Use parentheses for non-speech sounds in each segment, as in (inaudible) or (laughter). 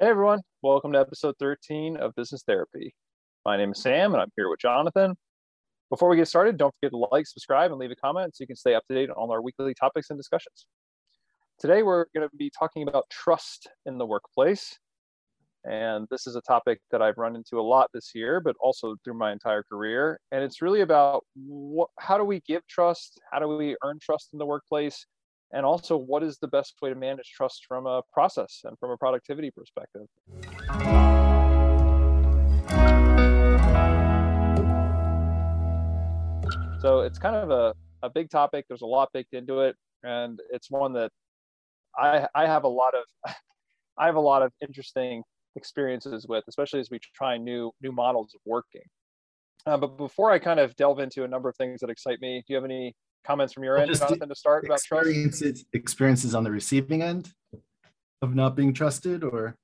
Hey everyone, welcome to episode 13 of Business Therapy. My name is Sam and I'm here with Jonathan. Before we get started, don't forget to like, subscribe, and leave a comment so you can stay up to date on all our weekly topics and discussions. Today we're going to be talking about trust in the workplace. And this is a topic that I've run into a lot this year, but also through my entire career. And it's really about what, how do we give trust? How do we earn trust in the workplace? And also what is the best way to manage trust from a process and from a productivity perspective? So it's kind of a, a big topic. There's a lot baked into it and it's one that i i have a lot of (laughs) i have a lot of interesting experiences with especially as we try new new models of working. Uh, but before i kind of delve into a number of things that excite me do you have any comments from your end, Jonathan, to start about trust? Experiences on the receiving end of not being trusted, or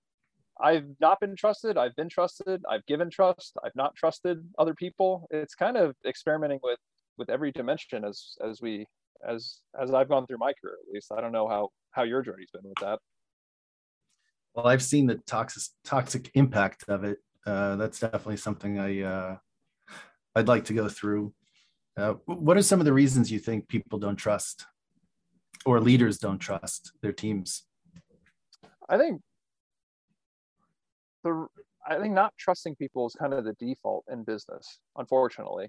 I've not been trusted. I've been trusted. I've given trust. I've not trusted other people. It's kind of experimenting with with every dimension as as we as as I've gone through my career. At least I don't know how how your journey's been with that. Well, I've seen the toxic toxic impact of it. Uh, that's definitely something I uh, I'd like to go through. Uh, what are some of the reasons you think people don't trust or leaders don't trust their teams? I think the I think not trusting people is kind of the default in business, unfortunately,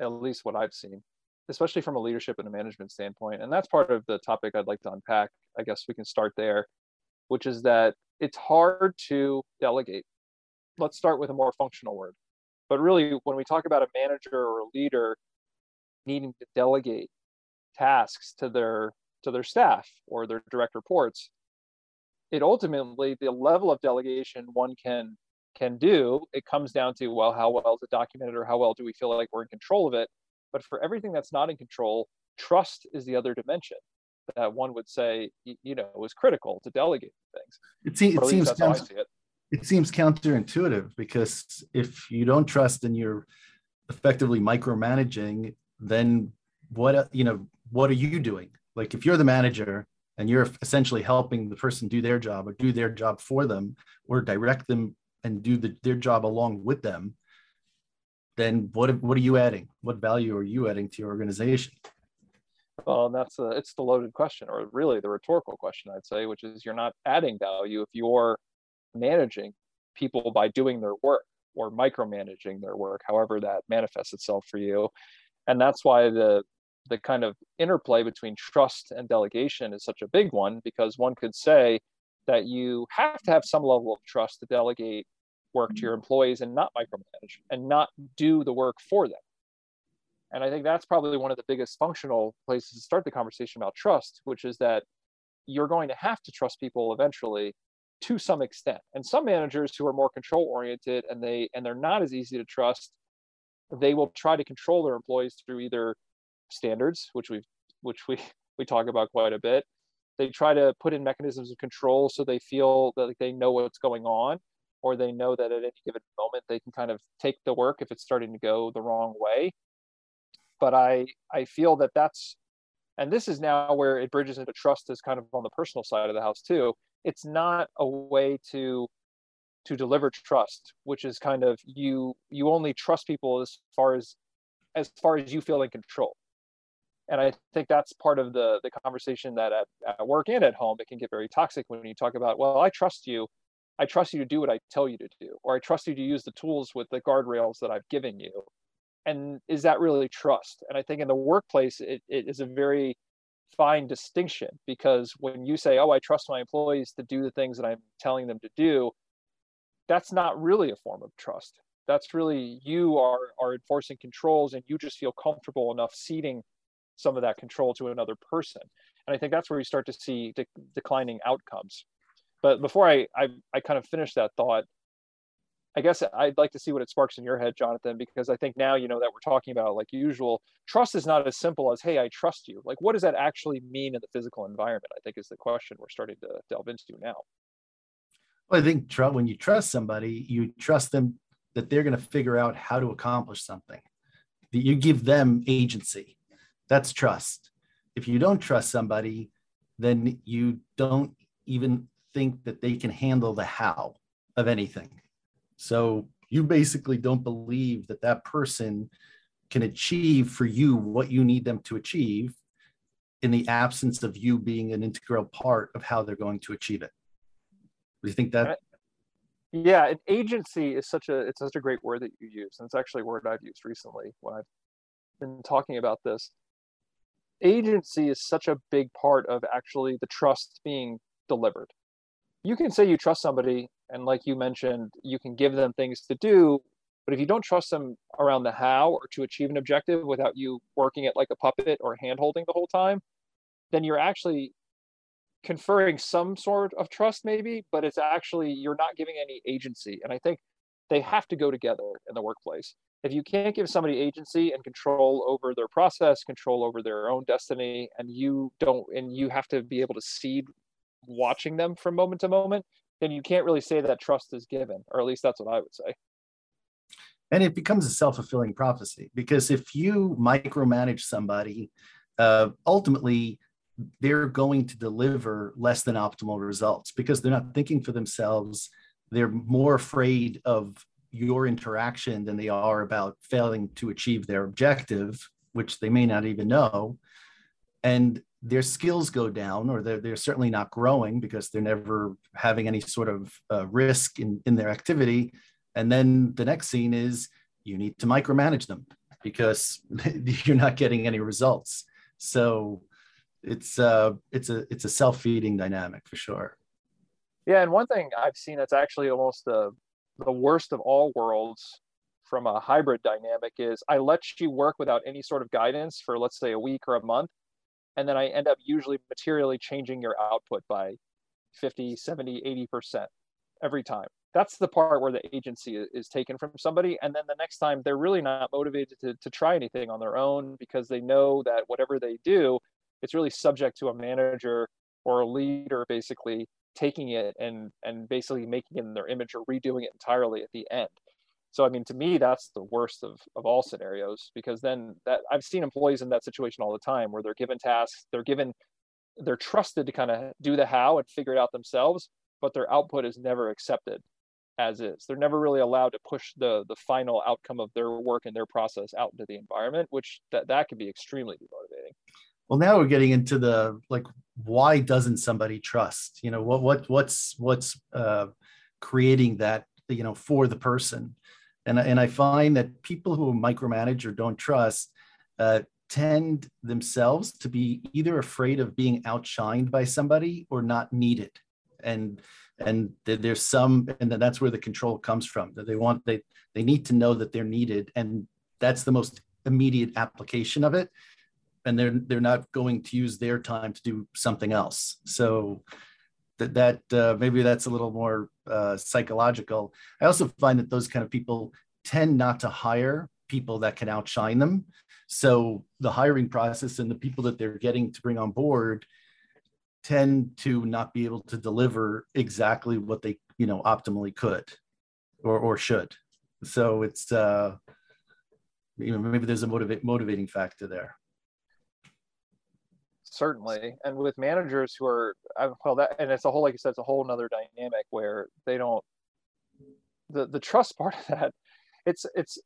at least what I've seen, especially from a leadership and a management standpoint. And that's part of the topic I'd like to unpack. I guess we can start there, which is that it's hard to delegate. Let's start with a more functional word. But really, when we talk about a manager or a leader, needing to delegate tasks to their to their staff or their direct reports it ultimately the level of delegation one can can do it comes down to well how well is it documented or how well do we feel like we're in control of it but for everything that's not in control trust is the other dimension that one would say you know is critical to delegate things it, se- it seems counter- it. it seems counterintuitive because if you don't trust and you're effectively micromanaging then what uh, you know what are you doing? Like if you're the manager and you're essentially helping the person do their job or do their job for them or direct them and do the, their job along with them then what what are you adding? What value are you adding to your organization? Well that's a, it's the loaded question or really the rhetorical question i'd say which is you're not adding value if you're managing people by doing their work or micromanaging their work however that manifests itself for you and that's why the the kind of interplay between trust and delegation is such a big one because one could say that you have to have some level of trust to delegate work to your mm-hmm. employees and not micromanage and not do the work for them and i think that's probably one of the biggest functional places to start the conversation about trust which is that you're going to have to trust people eventually to some extent and some managers who are more control oriented and they and they're not as easy to trust they will try to control their employees through either standards, which we which we (laughs) we talk about quite a bit. They try to put in mechanisms of control so they feel that they know what's going on, or they know that at any given moment they can kind of take the work if it's starting to go the wrong way. But I I feel that that's and this is now where it bridges into trust as kind of on the personal side of the house too. It's not a way to to deliver trust which is kind of you you only trust people as far as as far as you feel in control. And i think that's part of the the conversation that at, at work and at home it can get very toxic when you talk about well i trust you. I trust you to do what i tell you to do or i trust you to use the tools with the guardrails that i've given you. And is that really trust? And i think in the workplace it, it is a very fine distinction because when you say oh i trust my employees to do the things that i'm telling them to do that's not really a form of trust. That's really you are are enforcing controls and you just feel comfortable enough ceding some of that control to another person. And i think that's where you start to see de- declining outcomes. But before I, I i kind of finish that thought i guess i'd like to see what it sparks in your head jonathan because i think now you know that we're talking about like usual trust is not as simple as hey i trust you. Like what does that actually mean in the physical environment i think is the question we're starting to delve into now well, I think when you trust somebody, you trust them that they're going to figure out how to accomplish something. That you give them agency. That's trust. If you don't trust somebody, then you don't even think that they can handle the how of anything. So you basically don't believe that that person can achieve for you what you need them to achieve in the absence of you being an integral part of how they're going to achieve it. You think that? Yeah, an agency is such a it's such a great word that you use, and it's actually a word I've used recently when I've been talking about this. Agency is such a big part of actually the trust being delivered. You can say you trust somebody, and like you mentioned, you can give them things to do, but if you don't trust them around the how or to achieve an objective without you working it like a puppet or hand holding the whole time, then you're actually conferring some sort of trust, maybe, but it's actually you're not giving any agency. And I think they have to go together in the workplace. If you can't give somebody agency and control over their process, control over their own destiny, and you don't, and you have to be able to cede watching them from moment to moment, then you can't really say that trust is given, or at least that's what I would say and it becomes a self-fulfilling prophecy because if you micromanage somebody uh, ultimately they're going to deliver less than optimal results because they're not thinking for themselves. They're more afraid of your interaction than they are about failing to achieve their objective which they may not even know. And their skills go down or they're, they're certainly not growing because they're never having any sort of uh, risk in, in their activity. And then the next scene is you need to micromanage them because (laughs) you're not getting any results. So it's uh it's a it's a self-feeding dynamic for sure. Yeah, and one thing I've seen that's actually almost the the worst of all worlds from a hybrid dynamic is I let you work without any sort of guidance for let's say a week or a month and then I end up usually materially changing your output by 50, 70, 80% every time that's the part where the agency is taken from somebody and then the next time they're really not motivated to, to try anything on their own because they know that whatever they do it's really subject to a manager or a leader basically taking it and and basically making it in their image or redoing it entirely at the end so i mean to me that's the worst of, of all scenarios because then that i've seen employees in that situation all the time where they're given tasks they're given they're trusted to kind of do the how and figure it out themselves but their output is never accepted as is. They're never really allowed to push the the final outcome of their work and their process out into the environment, which that that can be extremely demotivating. Well, now we're getting into the like, why doesn't somebody trust? You know, what what what's what's uh, creating that you know for the person, and and I find that people who micromanage or don't trust. Uh, tend themselves to be either afraid of being outshined by somebody or not needed and and there's some and that's where the control comes from that they want they they need to know that they're needed and that's the most immediate application of it and they're they're not going to use their time to do something else. So that that uh, maybe that's a little more uh, psychological. I also find that those kind of people tend not to hire people that can outshine them. So the hiring process and the people that they're getting to bring on board tend to not be able to deliver exactly what they you know optimally could or or should. So it's uh you know maybe there's a motivate motivating factor there certainly and with managers who are well that and it's a whole like you said it's a whole another dynamic where they don't the the trust (laughs) part of that it's it's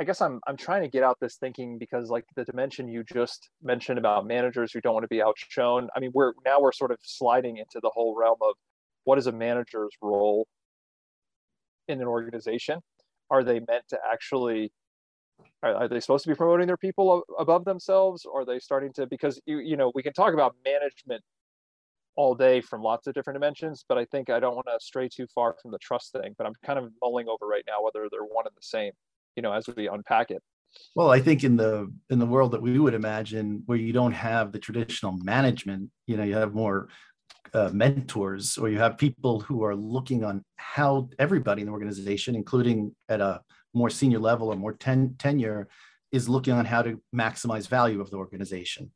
I guess I'm I'm trying to get out this thinking because like the dimension you just mentioned about managers who don't want to be outshone. I mean, we're now we're sort of sliding into the whole realm of what is a manager's role in an organization? Are they meant to actually are, are they supposed to be promoting their people above themselves? Or are they starting to because you you know we can talk about management all day from lots of different dimensions, but I think I don't want to stray too far from the trust thing. But I'm kind of mulling over right now whether they're one and the same you know as we unpack it well i think in the in the world that we would imagine where you don't have the traditional management you know you have more uh, mentors or you have people who are looking on how everybody in the organization including at a more senior level or more ten, tenure is looking on how to maximize value of the organization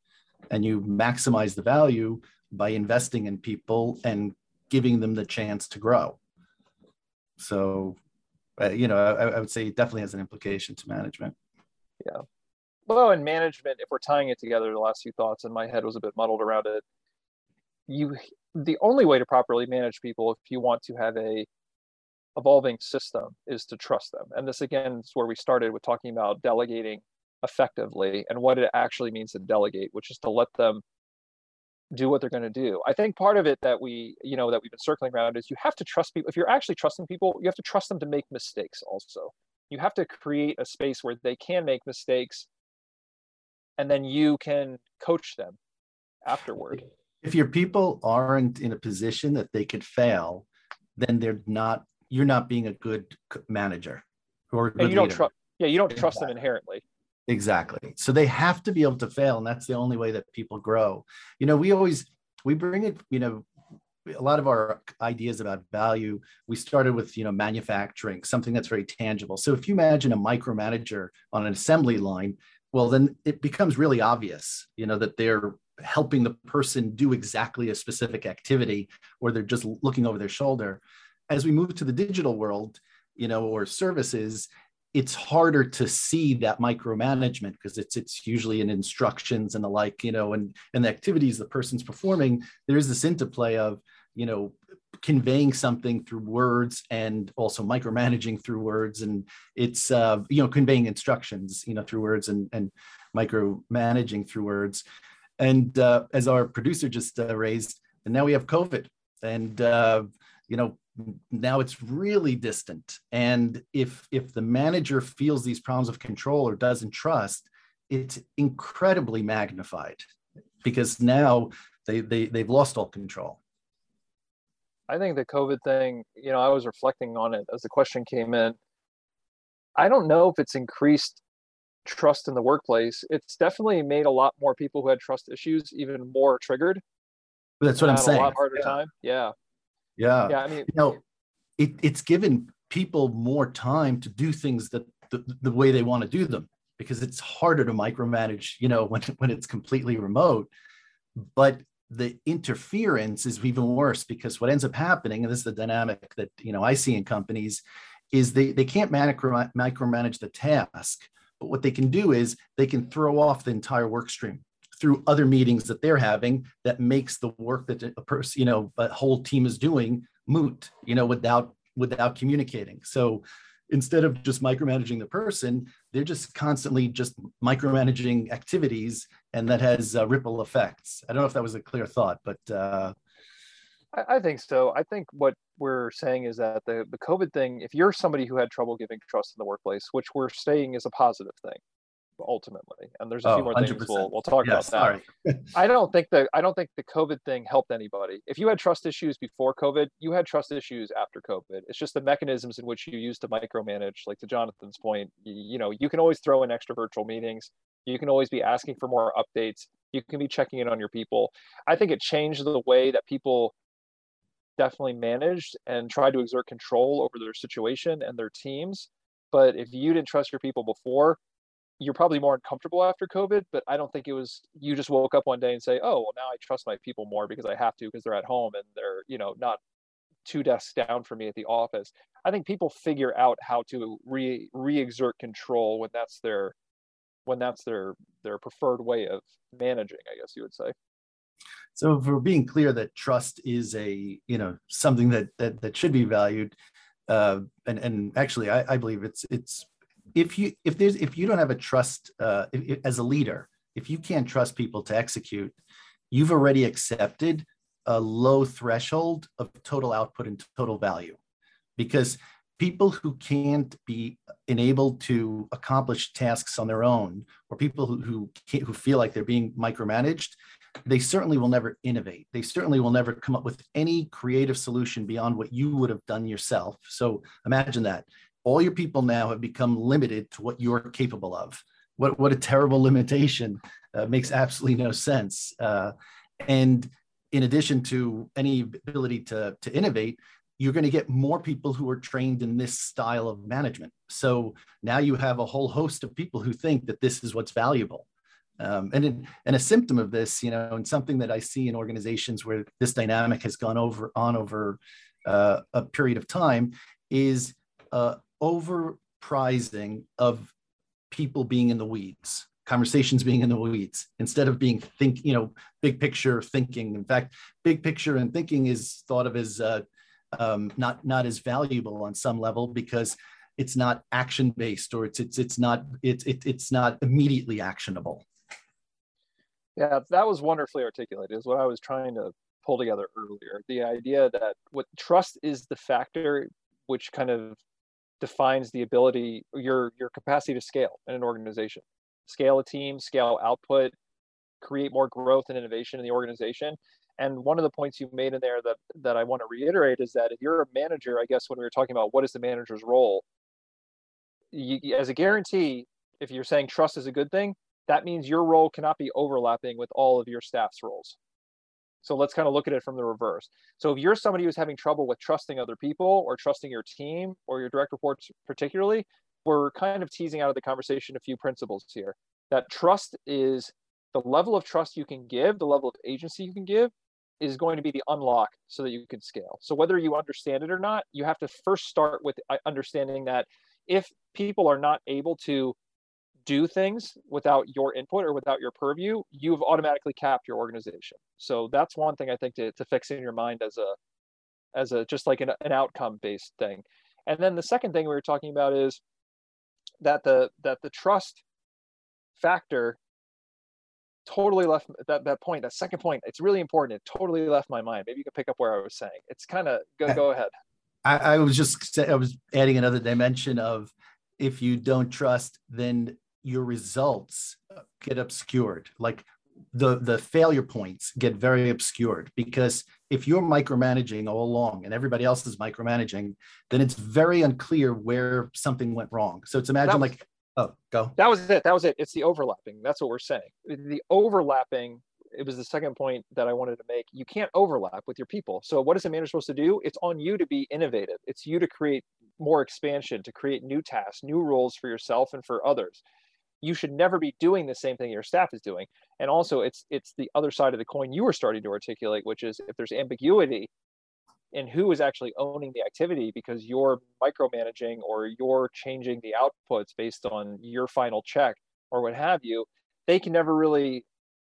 and you maximize the value by investing in people and giving them the chance to grow so uh, you know, I, I would say it definitely has an implication to management. Yeah. Well, in management, if we're tying it together, the last few thoughts in my head was a bit muddled around it. you the only way to properly manage people if you want to have a evolving system is to trust them. And this again is where we started with talking about delegating effectively and what it actually means to delegate which is to let them do what they're going to do. I think part of it that we you know that we've been circling around is you have to trust people. If you're actually trusting people you have to trust them to make mistakes also. You have to create a space where they can make mistakes and then you can coach them afterward. If your people aren't in a position that they could fail then they're not you're not being a good manager or and you don't trust yeah you don't exactly. trust them inherently. Exactly. So they have to be able to fail and that's the only way that people grow. You know we always we bring it you know a lot of our ideas about value we started with you know manufacturing something that's very tangible. So if you imagine a micromanager on an assembly line well then it becomes really obvious you know that they're helping the person do exactly a specific activity or they're just looking over their shoulder as we move to the digital world you know or services it's harder to see that micromanagement because it's it's usually in instructions and the like you know and and the activities the person's performing there's this interplay of you know conveying something through words and also micromanaging through words. And it's uh, you know conveying instructions you know through words and and micromanaging through words. And uh, as our producer just uh, raised and now we have covid. And uh, you know now it's really distant. And if if the manager feels these problems of control or doesn't trust it's incredibly magnified because now they, they they've lost all control. I think the covid thing you know i was reflecting on it as the question came in. I don't know if it's increased trust in the workplace. It's definitely made a lot more people who had trust issues even more triggered. That's what i'm saying a lot harder yeah. time. Yeah yeah. Yeah. I mean, you know, it, it's given people more time to do things that the, the way they want to do them because it's harder to micromanage, you know, when, when it's completely remote. But the interference is even worse because what ends up happening, and this is the dynamic that, you know, I see in companies, is they, they can't micro, micromanage the task. But what they can do is they can throw off the entire work stream through other meetings that they're having that makes the work that a person, you know, a whole team is doing moot, you know, without without communicating. So instead of just micromanaging the person, they're just constantly just micromanaging activities, and that has uh, ripple effects. I don't know if that was a clear thought, but uh, I, I think so. I think what we're saying is that the the COVID thing, if you're somebody who had trouble giving trust in the workplace, which we're saying is a positive thing, ultimately and there's a oh, few more 100%. things we'll, we'll talk yes, about that (laughs) i don't think that i don't think the covid thing helped anybody. If you had trust issues before covid you had trust issues after covid. It's just the mechanisms in which you use to micromanage like to jonathan's point you, you know you can always throw in extra virtual meetings. You can always be asking for more updates. You can be checking in on your people. I think it changed the way that people definitely managed and tried to exert control over their situation and their teams. But if you didn't trust your people before you're probably more uncomfortable after COVID, but I don't think it was you just woke up one day and say, "Oh, well, now I trust my people more because I have to because they're at home and they're you know not two desks down for me at the office." I think people figure out how to re re-exert control when that's their when that's their their preferred way of managing. I guess you would say. So, we're being clear that trust is a you know something that that that should be valued, uh, and and actually, I, I believe it's it's if you if there's if you don't have a trust uh, if, if, as a leader if you can't trust people to execute you've already accepted a low threshold of total output and total value. Because people who can't be enabled to accomplish tasks on their own or people who who, who feel like they're being micromanaged they certainly will never innovate. They certainly will never come up with any creative solution beyond what you would have done yourself. So imagine that all your people now have become limited to what you're capable of. What, what a terrible (laughs) limitation. Uh, makes absolutely no sense. Uh, and in addition to any ability to, to innovate, you're going to get more people who are trained in this style of management. So now you have a whole host of people who think that this is what's valuable. Um, and, in, and a symptom of this, you know, and something that I see in organizations where this dynamic has gone over on over uh, a period of time is uh, overprizing of people being in the weeds. conversations being in the weeds instead of being think you know big picture thinking in fact big picture and thinking is thought of as uh, um, not not as valuable on some level because it's not action based or it's it's it's not it's it, it's not immediately actionable yeah that was wonderfully articulated is what i was trying to pull together earlier the idea that what trust is the factor which kind of defines the ability your your capacity to scale in an organization. Scale a team scale output create more growth and innovation in the organization. And one of the points you made in there that that i want to reiterate is that if you're a manager i guess when we were talking about what is the manager's role you, as a guarantee if you're saying trust is a good thing that means your role cannot be overlapping with all of your staff's roles so let's kind of look at it from the reverse. So if you're somebody who's having trouble with trusting other people or trusting your team or your direct reports particularly, we're kind of teasing out of the conversation a few principles here. That trust is the level of trust you can give, the level of agency you can give is going to be the unlock so that you can scale. So whether you understand it or not, you have to first start with uh, understanding that if people are not able to do things without your input or without your purview, you've automatically capped your organization. So that's one thing I think to, to fix in your mind as a as a just like an, an outcome based thing. And then the second thing we were talking about is that the that the trust factor totally left that that point that second point it's really important it totally left my mind maybe you can pick up where i was saying it's kind of go go ahead I, I was just i was adding another dimension of if you don't trust then your results get obscured. Like the the failure points get very obscured because if you're micromanaging all along and everybody else is micromanaging then it's very unclear where something went wrong. So it's imagine was, like oh go. That was it. That was it. It's the overlapping. That's what we're saying. The overlapping it was the second point that i wanted to make. You can't overlap with your people. So what is a manager supposed to do? It's on you to be innovative. It's you to create more expansion to create new tasks new roles for yourself and for others you should never be doing the same thing your staff is doing. And also it's it's the other side of the coin you were starting to articulate which is if there's ambiguity in who is actually owning the activity because you're micromanaging or you're changing the outputs based on your final check or what have you they can never really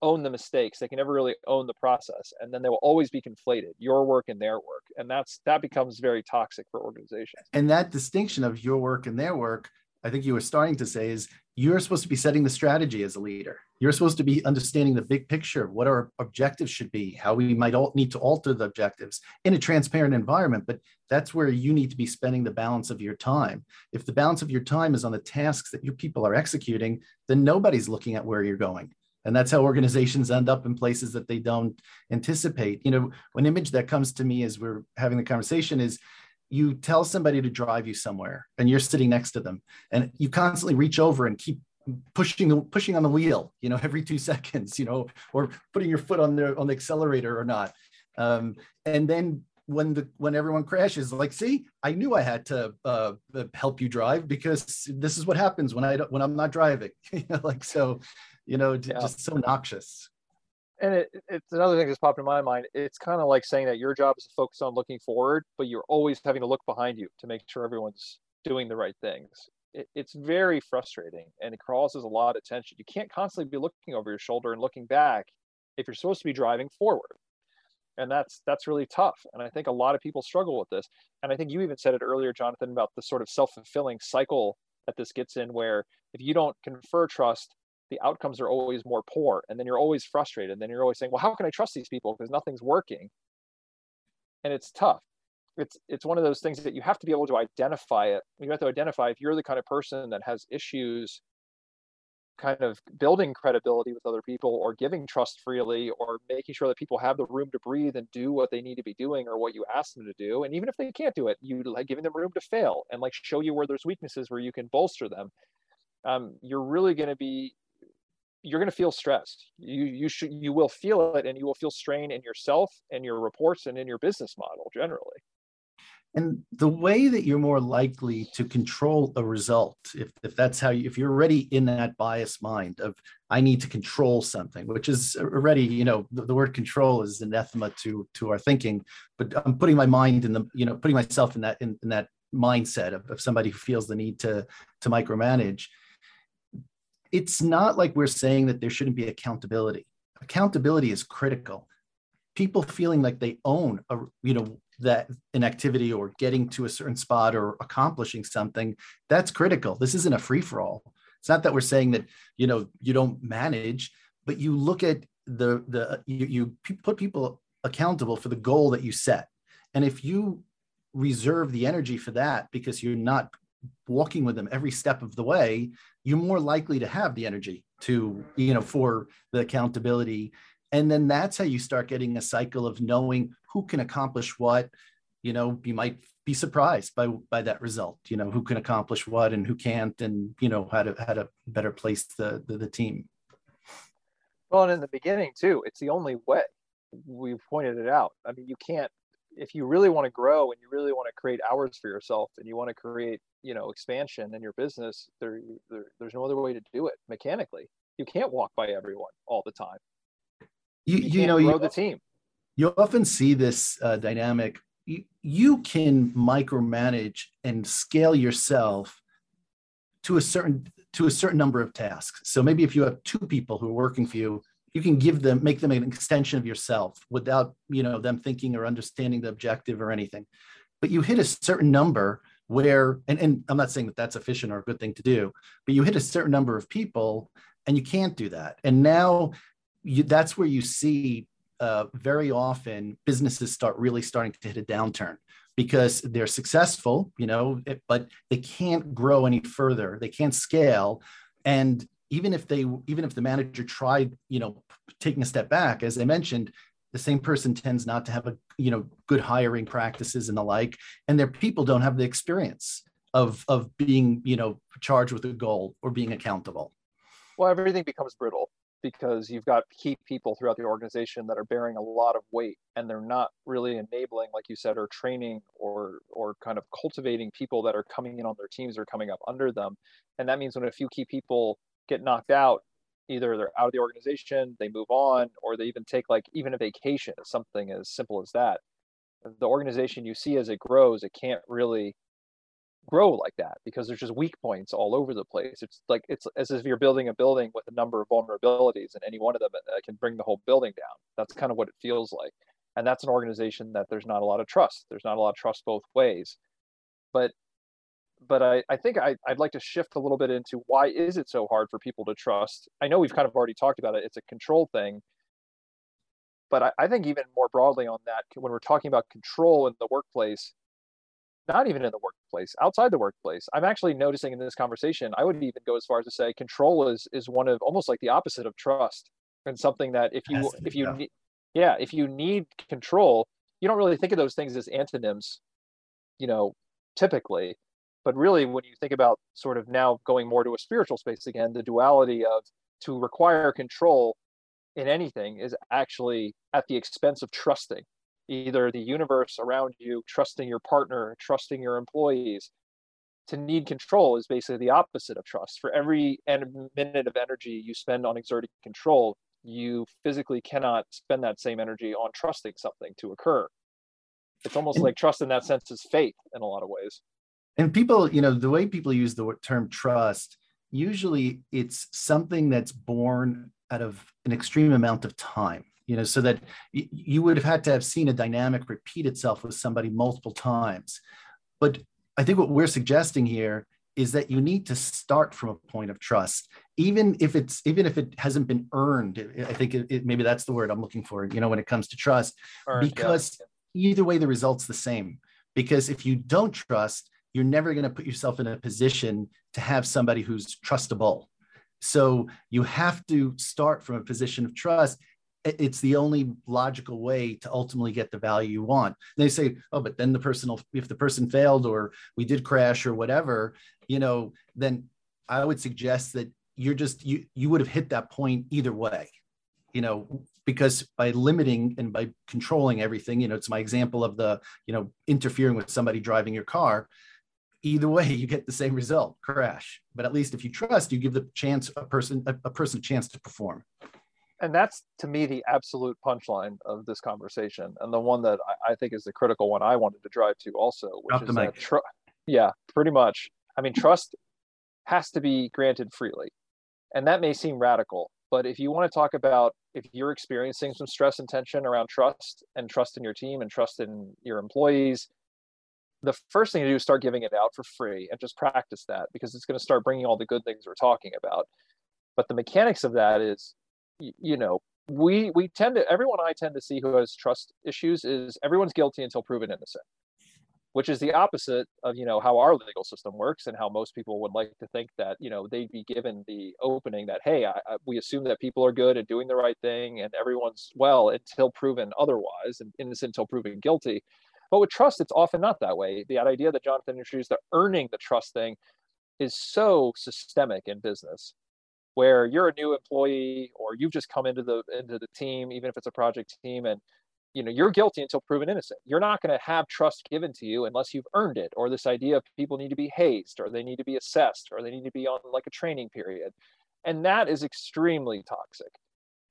own the mistakes. They can never really own the process. And then they will always be conflated your work and their work. And that's that becomes very toxic for organizations. And that distinction of your work and their work I think you were starting to say is you're supposed to be setting the strategy as a leader. You're supposed to be understanding the big picture of what our objectives should be, how we might all need to alter the objectives in a transparent environment. But that's where you need to be spending the balance of your time. If the balance of your time is on the tasks that your people are executing, then nobody's looking at where you're going. And that's how organizations end up in places that they don't anticipate. You know, an image that comes to me as we're having the conversation is you tell somebody to drive you somewhere and you're sitting next to them and you constantly reach over and keep pushing the pushing on the wheel you know (laughs) every two seconds you know or putting your foot on the on the accelerator or not. Um, and then when the when everyone crashes like see i knew i had to uh, help you drive because this is what happens when i when i'm not driving. (laughs) Like so you know yeah. just so noxious and it, it's another thing that's popped in my mind. It's kind of like saying that your job is to focus on looking forward, but you're always having to look behind you to make sure everyone's doing the right things. It, it's very frustrating and it causes a lot of tension. You can't constantly be looking over your shoulder and looking back if you're supposed to be driving forward. And that's that's really tough. And I think a lot of people struggle with this. And I think you even said it earlier, Jonathan, about the sort of self-fulfilling cycle that this gets in where if you don't confer trust the outcomes are always more poor and then you're always frustrated and then you're always saying well how can i trust these people? Because nothing's working. And it's tough. It's it's one of those things that you have to be able to identify it. You have to identify if you're the kind of person that has issues kind of building credibility with other people or giving trust freely or making sure that people have the room to breathe and do what they need to be doing or what you ask them to do. And even if they can't do it you like giving them room to fail and like show you where there's weaknesses where you can bolster them. Um, you're really going to be you're going to feel stressed. You you should you will feel it, and you will feel strain in yourself and your reports and in your business model generally. And the way that you're more likely to control a result, if, if that's how you, if you're already in that bias mind of I need to control something, which is already, you know, the, the word control is anathema to to our thinking. But I'm putting my mind in the, you know, putting myself in that in, in that mindset of, of somebody who feels the need to to micromanage it's not like we're saying that there shouldn't be accountability. Accountability is critical. People feeling like they own a, you know, that an activity or getting to a certain spot or accomplishing something, that's critical. This isn't a free for all. It's not that we're saying that, you know, you don't manage, but you look at the the you, you put people accountable for the goal that you set. And if you reserve the energy for that because you're not walking with them every step of the way, you're more likely to have the energy to, you know, for the accountability. And then that's how you start getting a cycle of knowing who can accomplish what. You know, you might be surprised by by that result. You know, who can accomplish what and who can't, and you know how to how to better place the, the, the team. Well, and in the beginning too, it's the only way. We've pointed it out. I mean, you can't if you really want to grow and you really want to create hours for yourself and you want to create you know expansion in your business there, there, there's no other way to do it mechanically. You can't walk by everyone all the time. You, you, you know grow you, the team. you often see this uh, dynamic. You, you can micromanage and scale yourself to a certain to a certain number of tasks. So maybe if you have two people who are working for you you can give them make them an extension of yourself without you know them thinking or understanding the objective or anything. But you hit a certain number where and, and i'm not saying that that's efficient or a good thing to do but you hit a certain number of people and you can't do that. And now you, that's where you see uh, very often businesses start really starting to hit a downturn because they're successful you know but they can't grow any further. They can't scale. And even if they even if the manager tried you know taking a step back as i mentioned the same person tends not to have a you know good hiring practices and the like and their people don't have the experience of of being you know charged with a goal or being accountable. Well everything becomes brittle because you've got key people throughout the organization that are bearing a lot of weight and they're not really enabling like you said or training or or kind of cultivating people that are coming in on their teams or coming up under them. And that means when a few key people get knocked out either they're out of the organization they move on or they even take like even a vacation something as simple as that. The organization you see as it grows it can't really grow like that because there's just weak points all over the place. It's like it's as if you're building a building with a number of vulnerabilities and any one of them can bring the whole building down. That's kind of what it feels like. And that's an organization that there's not a lot of trust. There's not a lot of trust both ways. But but I, I think I, I'd like to shift a little bit into why is it so hard for people to trust? I know we've kind of already talked about it. It's a control thing. But I, I think even more broadly on that, when we're talking about control in the workplace, not even in the workplace, outside the workplace, I'm actually noticing in this conversation, I would even go as far as to say control is is one of almost like the opposite of trust and something that if you if you yeah. yeah, if you need control, you don't really think of those things as antonyms, you know, typically but really, when you think about sort of now going more to a spiritual space again, the duality of to require control in anything is actually at the expense of trusting either the universe around you, trusting your partner, trusting your employees. To need control is basically the opposite of trust. For every minute of energy you spend on exerting control, you physically cannot spend that same energy on trusting something to occur. It's almost like trust in that sense is faith in a lot of ways and people you know the way people use the term trust usually it's something that's born out of an extreme amount of time you know so that you would have had to have seen a dynamic repeat itself with somebody multiple times. But i think what we're suggesting here is that you need to start from a point of trust even if it's even if it hasn't been earned. I think it, it, maybe that's the word i'm looking for you know when it comes to trust earned, because yeah. either way the result's the same. Because if you don't trust you're never going to put yourself in a position to have somebody who's trustable. So you have to start from a position of trust. It's the only logical way to ultimately get the value you want. And they say, oh, but then the person, will, if the person failed or we did crash or whatever, you know, then I would suggest that you're just you you would have hit that point either way, you know, because by limiting and by controlling everything, you know, it's my example of the you know interfering with somebody driving your car either way you get the same result crash. But at least if you trust you give the chance a person a, a person a chance to perform. And that's to me the absolute punchline of this conversation and the one that i, I think is the critical one i wanted to drive to also which is that tr- yeah pretty much. I mean trust has to be granted freely And that may seem radical, but if you want to talk about if you're experiencing some stress and tension around trust and trust in your team and trust in your employees, the first thing to do is start giving it out for free and just practice that because it's going to start bringing all the good things we're talking about. But the mechanics of that is, you know, we we tend to everyone I tend to see who has trust issues is everyone's guilty until proven innocent which is the opposite of you know how our legal system works and how most people would like to think that you know they'd be given the opening that hey I, I, we assume that people are good and doing the right thing and everyone's well until proven otherwise and innocent until proven guilty but with trust it's often not that way. The idea that jonathan introduced the earning the trust thing is so systemic in business where you're a new employee or you've just come into the into the team even if it's a project team and you know you're guilty until proven innocent. You're not going to have trust given to you unless you've earned it or this idea of people need to be hazed or they need to be assessed or they need to be on like a training period. And that is extremely toxic.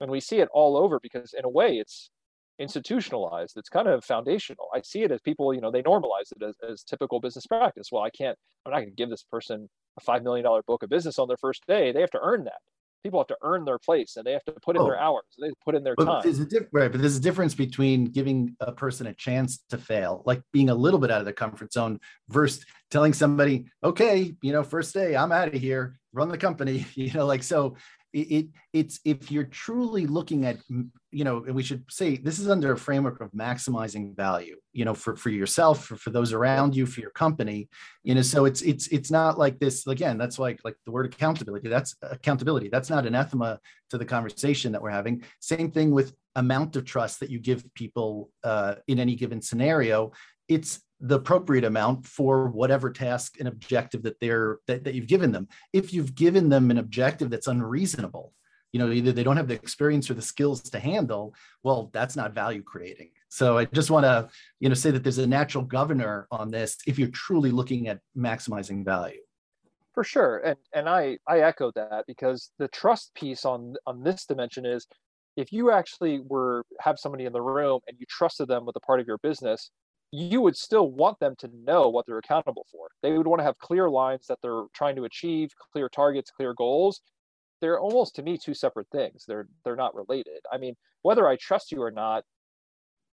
And we see it all over because in a way it's institutionalized it's kind of foundational. I see it as people you know they normalize it as, as typical business practice. Well i can't i'm not going to give this person a $5 million book of business on their first day. They have to earn that. People have to earn their place and they have to put in oh. their hours. They put in their but time. there's a diff- right but there's a difference between giving a person a chance to fail like being a little bit out of their comfort zone versus telling somebody okay you know first day i'm out of here run the company (laughs) you know like so it, it, it's if you're truly looking at you know and we should say this is under a framework of maximizing value you know for for yourself for, for those around you for your company you know so it's it's it's not like this again that's like like the word accountability that's accountability that's not anathema to the conversation that we're having. Same thing with amount of trust that you give people uh, in any given scenario. It's the appropriate amount for whatever task and objective that they're that, that you've given them. If you've given them an objective that's unreasonable you know either they don't have the experience or the skills to handle well that's not value creating. So i just want to you know say that there's a natural governor on this if you're truly looking at maximizing value. For sure. And and i i echo that because the trust piece on on this dimension is if you actually were have somebody in the room and you trusted them with a part of your business you would still want them to know what they're accountable for. They would want to have clear lines that they're trying to achieve, clear targets, clear goals. They're almost to me two separate things. They're they're not related. I mean, whether I trust you or not,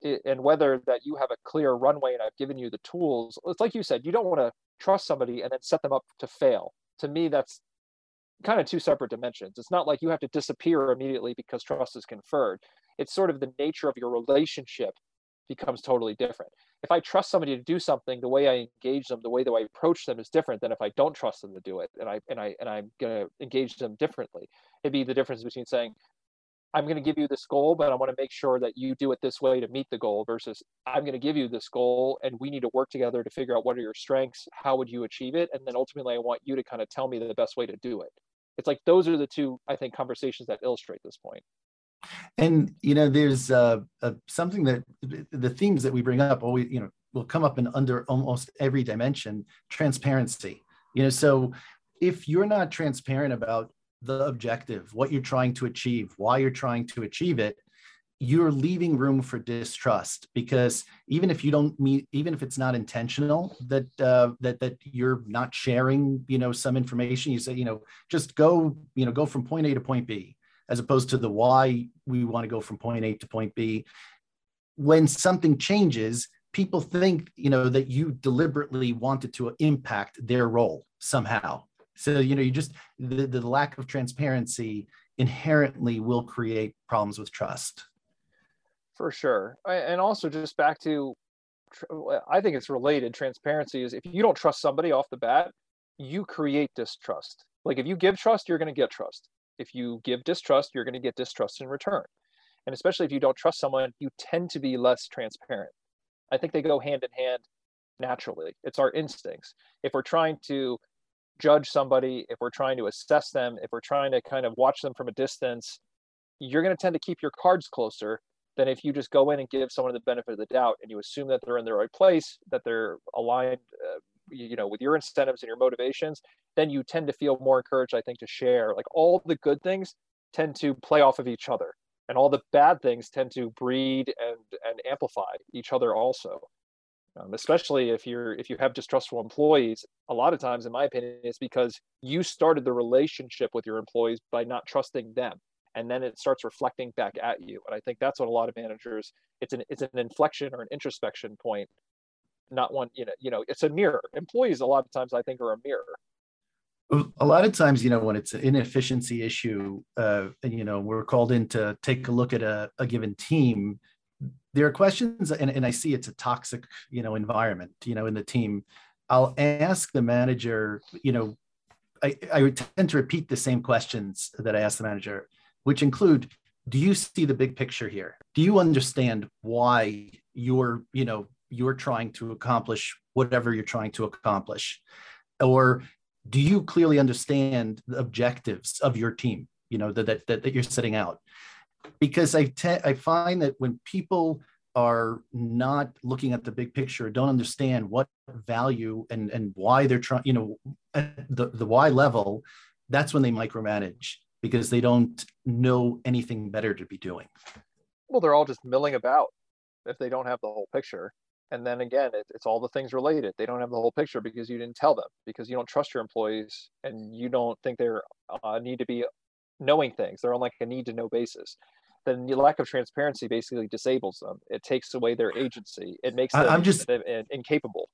and whether that you have a clear runway and I've given you the tools, it's like you said, you don't want to trust somebody and then set them up to fail. To me, that's kind of two separate dimensions. It's not like you have to disappear immediately because trust is conferred. It's sort of the nature of your relationship becomes totally different if I trust somebody to do something, the way I engage them, the way that I approach them is different than if I don't trust them to do it, and I and I and I'm gonna engage them differently. It'd be the difference between saying, I'm going to give you this goal, but I want to make sure that you do it this way to meet the goal versus I'm going to give you this goal and we need to work together to figure out what are your strengths, how would you achieve it, and then ultimately I want you to kind of tell me the best way to do it. It's like those are the two I think conversations that illustrate this point. And you know, there's uh, uh, something that the themes that we bring up always, you know, will come up in under almost every dimension. Transparency. You know, so if you're not transparent about the objective, what you're trying to achieve, why you're trying to achieve it, you're leaving room for distrust because even if you don't meet even if it's not intentional that uh, that that you're not sharing you know some information you say you know just go you know go from point a to point b as opposed to the why we want to go from point A to point B. When something changes, people think you know that you deliberately wanted to impact their role somehow. So you know you just the, the lack of transparency inherently will create problems with trust. For sure, and also just back to, I think it's related. Transparency is if you don't trust somebody off the bat, you create distrust. Like if you give trust, you're going to get trust if you give distrust, you're going to get distrust in return. And especially if you don't trust someone, you tend to be less transparent. I think they go hand in hand naturally. It's our instincts. If we're trying to judge somebody, if we're trying to assess them, if we're trying to kind of watch them from a distance, you're going to tend to keep your cards closer than if you just go in and give someone the benefit of the doubt and you assume that they're in the right place, that they're aligned, uh, you know, with your incentives and your motivations, then you tend to feel more encouraged, I think, to share. Like all the good things tend to play off of each other, and all the bad things tend to breed and and amplify each other also. um, especially if you're if you have distrustful employees a lot of times in my opinion it's because you started the relationship with your employees by not trusting them and then it starts reflecting back at you. And i think that's what a lot of managers it's an it's an inflection or an introspection point not one you know you know it's a mirror. Employees a lot of times i think are a mirror. A lot of times you know when it's an inefficiency issue uh, you know we're called in to take a look at a, a given team there are questions and, and i see it's a toxic you know environment you know in the team. I'll ask the manager you know i, I tend to repeat the same questions that i ask the manager which include do you see the big picture here? Do you understand why you're you know you're trying to accomplish whatever you're trying to accomplish? Or do you clearly understand the objectives of your team you know that that, that you're setting out? Because I te- I find that when people are not looking at the big picture, don't understand what value and and why they're trying, you know, at the the why level, that's when they micromanage because they don't know anything better to be doing. Well, they're all just milling about if they don't have the whole picture. And then again, it, it's all the things related. They don't have the whole picture because you didn't tell them, because you don't trust your employees and you don't think they uh, need to be knowing things. They're on like a need to know basis. Then the lack of transparency basically disables them. It takes away their agency. It makes them I'm just incapable.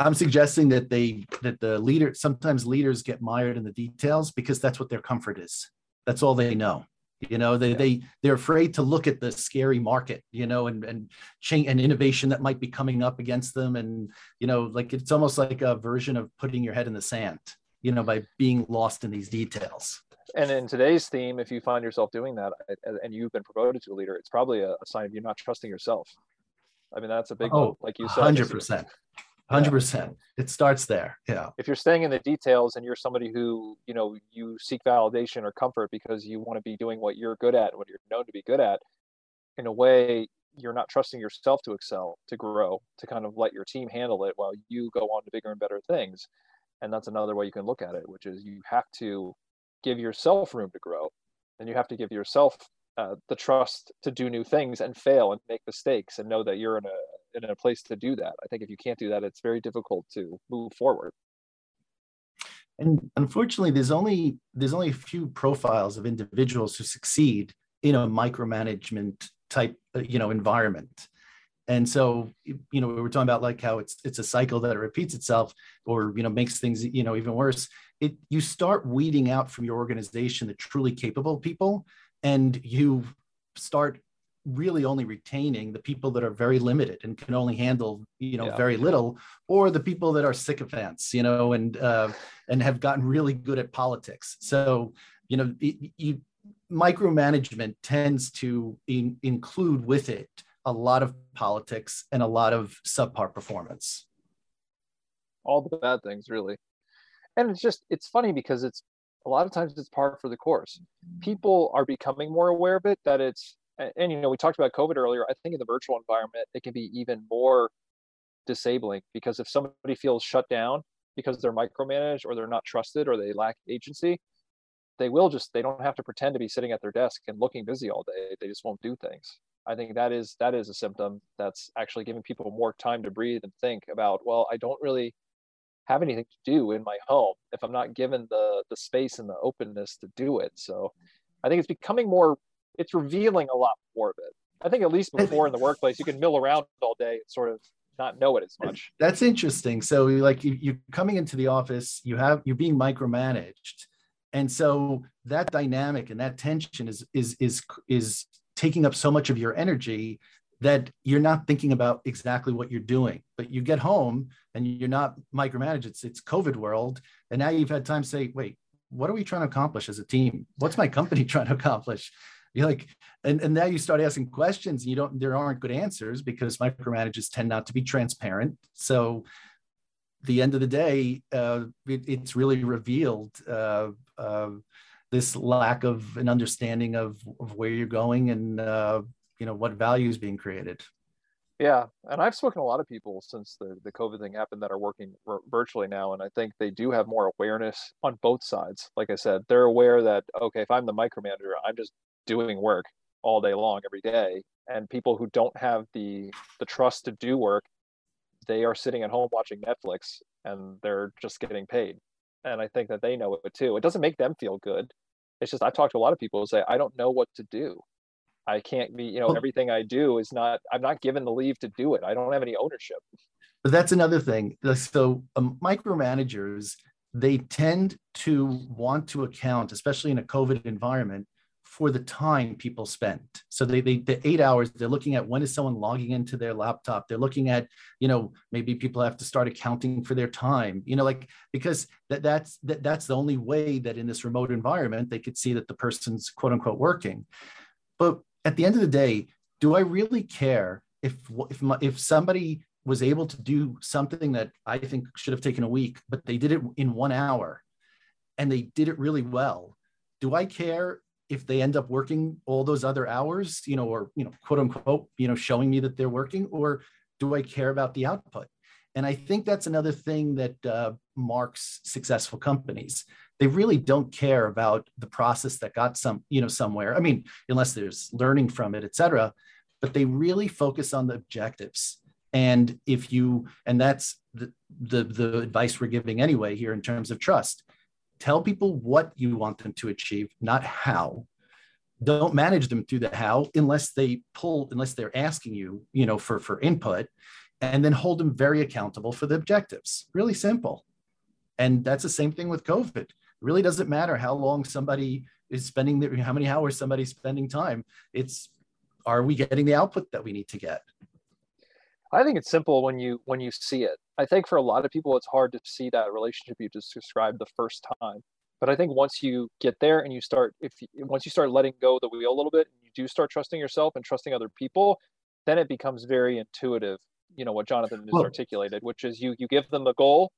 I'm suggesting that they that the leader sometimes leaders get mired in the details because that's what their comfort is. That's all they know. You know, they they they're afraid to look at the scary market, you know, and and change and innovation that might be coming up against them. And, you know, like it's almost like a version of putting your head in the sand, you know, by being lost in these details and in today's theme, if you find yourself doing that and you've been promoted to a leader, it's probably a, sign of you not trusting yourself. I mean, that's a big, oh, like you said, hundred percent, percent. It starts there. Yeah. If you're staying in the details and you're somebody who, you know, you seek validation or comfort because you want to be doing what you're good at what you're known to be good at, in a way, you're not trusting yourself to excel, to grow, to kind of let your team handle it while you go on to bigger and better things. And that's another way you can look at it, which is you have to give yourself room to grow and you have to give yourself uh, the trust to do new things and fail and make mistakes and know that you're in a in a place to do that. I think if you can't do that it's very difficult to move forward. And unfortunately there's only there's only a few profiles of individuals who succeed in a micromanagement type uh, you know environment. And so you know we were talking about like how it's it's a cycle that repeats itself or you know makes things you know even worse. It you start weeding out from your organization the truly capable people and you start really only retaining the people that are very limited and can only handle you know yeah. very little or the people that are sycophants you know and uh, and have gotten really good at politics. So you know it, you micromanagement tends to in, include with it a lot of politics and a lot of subpar performance. All the bad things really. And it's just it's funny because it's a lot of times it's par for the course. People are becoming more aware of it that it's and you know we talked about covid earlier i think in the virtual environment it can be even more disabling because if somebody feels shut down because they're micromanaged or they're not trusted or they lack agency they will just they don't have to pretend to be sitting at their desk and looking busy all day they just won't do things i think that is that is a symptom that's actually giving people more time to breathe and think about well i don't really have anything to do in my home if I'm not given the the space and the openness to do it. So I think it's becoming more it's revealing a lot more of it. I think at least before in the workplace you can mill around all day and sort of not know it as much. That's interesting. So like you, you're coming into the office, you have you're being micromanaged. And so that dynamic and that tension is is is is taking up so much of your energy that you're not thinking about exactly what you're doing. But you get home and you're not micromanaged. It's it's COVID world, and now you've had time to say, wait, what are we trying to accomplish as a team? What's my company (laughs) trying to accomplish? You're like, and, and now you start asking questions, and you don't. There aren't good answers because micromanagers tend not to be transparent. So, the end of the day, uh, it, it's really revealed. Uh, uh, this lack of an understanding of, of where you're going and uh, you know what value is being created yeah and i've spoken to a lot of people since the, the covid thing happened that are working virtually now and i think they do have more awareness on both sides like i said they're aware that okay if i'm the micromanager i'm just doing work all day long every day and people who don't have the the trust to do work they are sitting at home watching netflix and they're just getting paid. And i think that they know it too. It doesn't make them feel good. It's just i've talked to a lot of people who say i don't know what to do. I can't be you know everything i do is not i'm not given the leave to do it. I don't have any ownership. But that's another thing. So um, micromanagers they tend to want to account especially in a covid environment for the time people spent. So they, they the eight hours, they're looking at when is someone logging into their laptop. They're looking at, you know, maybe people have to start accounting for their time, you know, like because that that's that, that's the only way that in this remote environment they could see that the person's quote unquote working. But at the end of the day, do I really care if if my, if somebody was able to do something that I think should have taken a week, but they did it in one hour and they did it really well? Do I care if they end up working all those other hours, you know, or, you know, quote unquote, you know, showing me that they're working, or do I care about the output? And I think that's another thing that uh, marks successful companies. They really don't care about the process that got some, you know, somewhere. I mean, unless there's learning from it, et cetera, but they really focus on the objectives. And if you, and that's the, the, the advice we're giving anyway here in terms of trust tell people what you want them to achieve, not how. Don't manage them through the how unless they pull, unless they're asking you, you know, for, for input, and then hold them very accountable for the objectives. Really simple. And that's the same thing with COVID. It really doesn't matter how long somebody is spending, their, how many hours somebody's spending time. It's are we getting the output that we need to get? I think it's simple when you when you see it. I think for a lot of people it's hard to see that relationship you just described the first time. But I think once you get there and you start if you, once you start letting go the wheel a little bit, you do start trusting yourself and trusting other people, then it becomes very intuitive. You know what Jonathan has well, articulated, which is you you give them the goal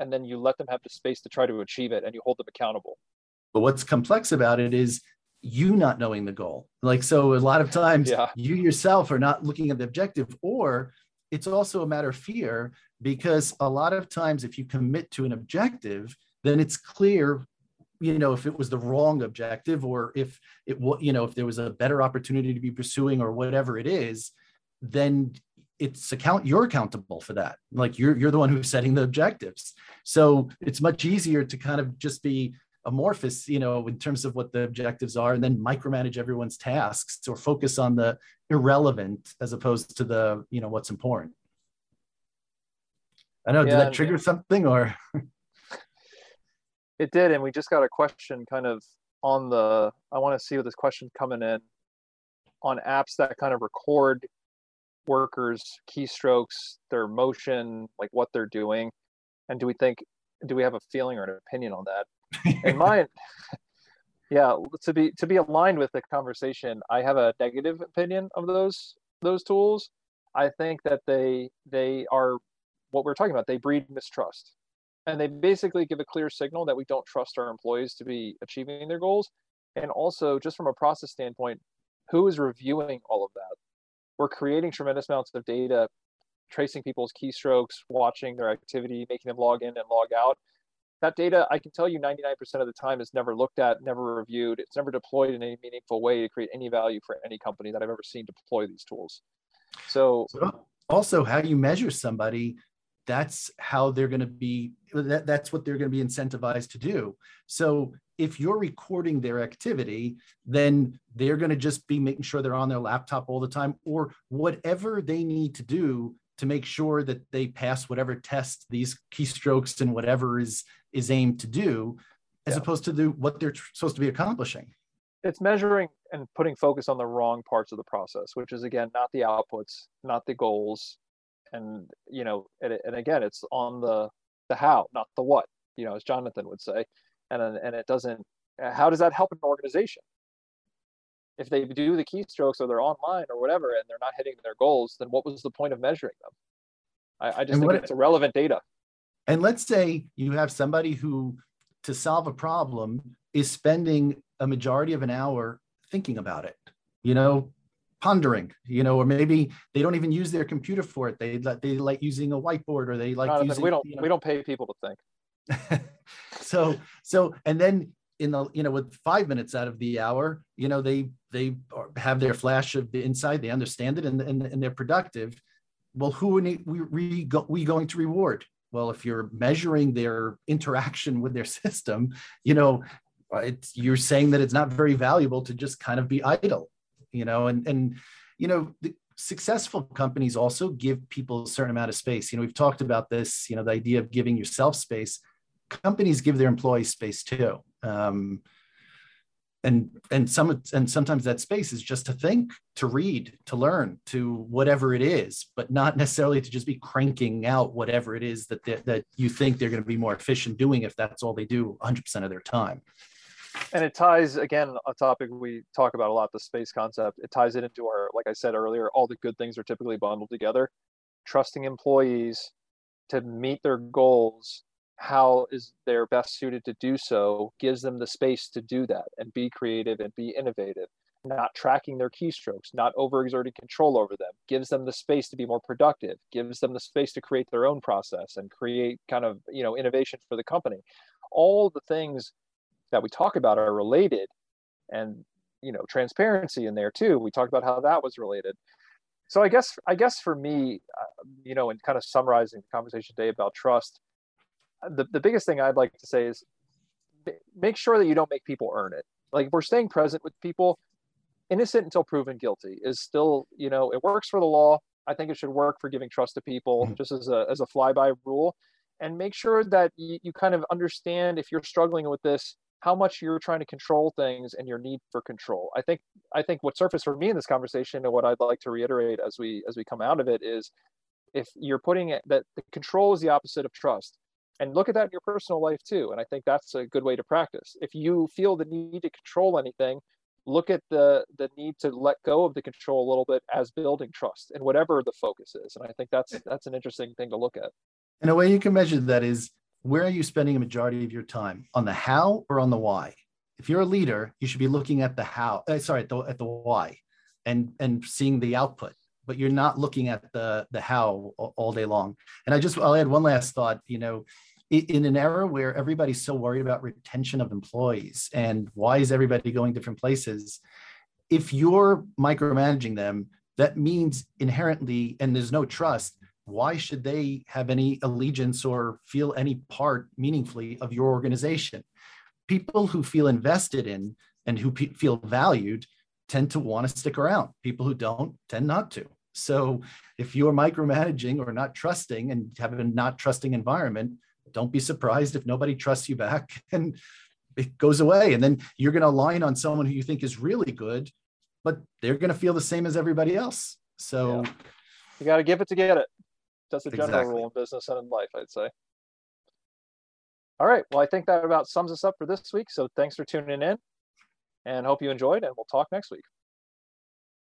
and then you let them have the space to try to achieve it and you hold them accountable. But what's complex about it is you not knowing the goal. Like, so a lot of times yeah. you yourself are not looking at the objective, or it's also a matter of fear because a lot of times if you commit to an objective, then it's clear you know if it was the wrong objective or if it you know if there was a better opportunity to be pursuing or whatever it is then it's account you're accountable for that like you're you're the one who's setting the objectives so it's much easier to kind of just be amorphous, you know, in terms of what the objectives are, and then micromanage everyone's tasks or focus on the irrelevant as opposed to the, you know, what's important. I know, yeah, did that trigger something or? (laughs) it did. And we just got a question kind of on the, I want to see what this question coming in on apps that kind of record workers' keystrokes, their motion, like what they're doing. And do we think, do we have a feeling or an opinion on that? In (laughs) mine yeah to be to be aligned with the conversation i have a negative opinion of those those tools. I think that they they are what we're talking about. They breed mistrust. And they basically give a clear signal that we don't trust our employees to be achieving their goals. And also just from a process standpoint who is reviewing all of that? We're creating tremendous amounts of data tracing people's keystrokes watching their activity making them log in and log out that data i can tell you 99% of the time is never looked at never reviewed. It's never deployed in any meaningful way to create any value for any company that i've ever seen deploy these tools. So, so also how do you measure somebody that's how they're going to be that, that's what they're going to be incentivized to do. So if you're recording their activity then they're going to just be making sure they're on their laptop all the time or whatever they need to do to make sure that they pass whatever test these keystrokes and whatever is is aimed to do as yeah. opposed to do what they're tr- supposed to be accomplishing. It's measuring and putting focus on the wrong parts of the process which is again not the outputs not the goals. And you know and, and again it's on the the how not the what you know as jonathan would say. And and it doesn't how does that help an organization if they do the keystrokes or they're online or whatever and they're not hitting their goals then what was the point of measuring them i, I just and think it's irrelevant data and let's say you have somebody who, to solve a problem, is spending a majority of an hour thinking about it, you know, pondering, you know, or maybe they don't even use their computer for it. They they like using a whiteboard or they like Jonathan, using. We don't you know, we don't pay people to think. (laughs) so so and then in the you know with five minutes out of the hour you know they they have their flash of the inside they understand it and, and, and they're productive well, who are we, we, we going to reward? Well, if you're measuring their interaction with their (laughs) system, you know, it's, you're saying that it's not very valuable to just kind of be idle, you know, and, and, you know, the, successful companies also give people a certain amount of space. You know, we've talked about this, you know, the idea of giving yourself space. Companies give their employees space too. Um, and and some and sometimes that space is just to think to read to learn to whatever it is but not necessarily to just be cranking out whatever it is that that you think they're going to be more efficient doing if that's all they do 100% of their time. And it ties again a topic we talk about a lot the space concept. It ties it into our like i said earlier all the good things are typically bundled together. Trusting employees to meet their goals how is they're best suited to do so gives them the space to do that and be creative and be innovative. Not tracking their keystrokes not overexerting control over them gives them the space to be more productive gives them the space to create their own process and create kind of you know innovation for the company. All the things that we talk about are related and you know transparency in there too. We talked about how that was related. So i guess i guess for me uh, you know in kind of summarizing the conversation today about trust the, the biggest thing I'd like to say is make sure that you don't make people earn it. Like if we're staying present with people, innocent until proven guilty is still, you know, it works for the law. I think it should work for giving trust to people mm-hmm. just as a, as a flyby rule. And make sure that you, you kind of understand if you're struggling with this, how much you're trying to control things and your need for control. I think I think what surfaced for me in this conversation and what I'd like to reiterate as we as we come out of it is if you're putting it that the control is the opposite of trust and look at that in your personal life too and i think that's a good way to practice. If you feel the need to control anything look at the the need to let go of the control a little bit as building trust and whatever the focus is and i think that's that's an interesting thing to look at. And a way you can measure that is where are you spending a majority of your time? On the how or on the why? If you're a leader you should be looking at the how uh, sorry at the, at the why and and seeing the output but you're not looking at the the how all day long. And i just i'll add one last thought you know in an era where everybody's so worried about retention of employees and why is everybody going different places if you're micromanaging them that means inherently and there's no trust why should they have any allegiance or feel any part meaningfully of your organization? People who feel invested in and who pe- feel valued tend to want to stick around. People who don't tend not to. So if you're micromanaging or not trusting and have a not trusting environment don't be surprised if nobody trusts you back (laughs) and it goes away. And then you're going to align on someone who you think is really good, but they're going to feel the same as everybody else. So yeah. you got to give it to get it. That's a general exactly. rule in business and in life, I'd say. All right. Well, I think that about sums us up for this week. So thanks for tuning in and hope you enjoyed, and we'll talk next week.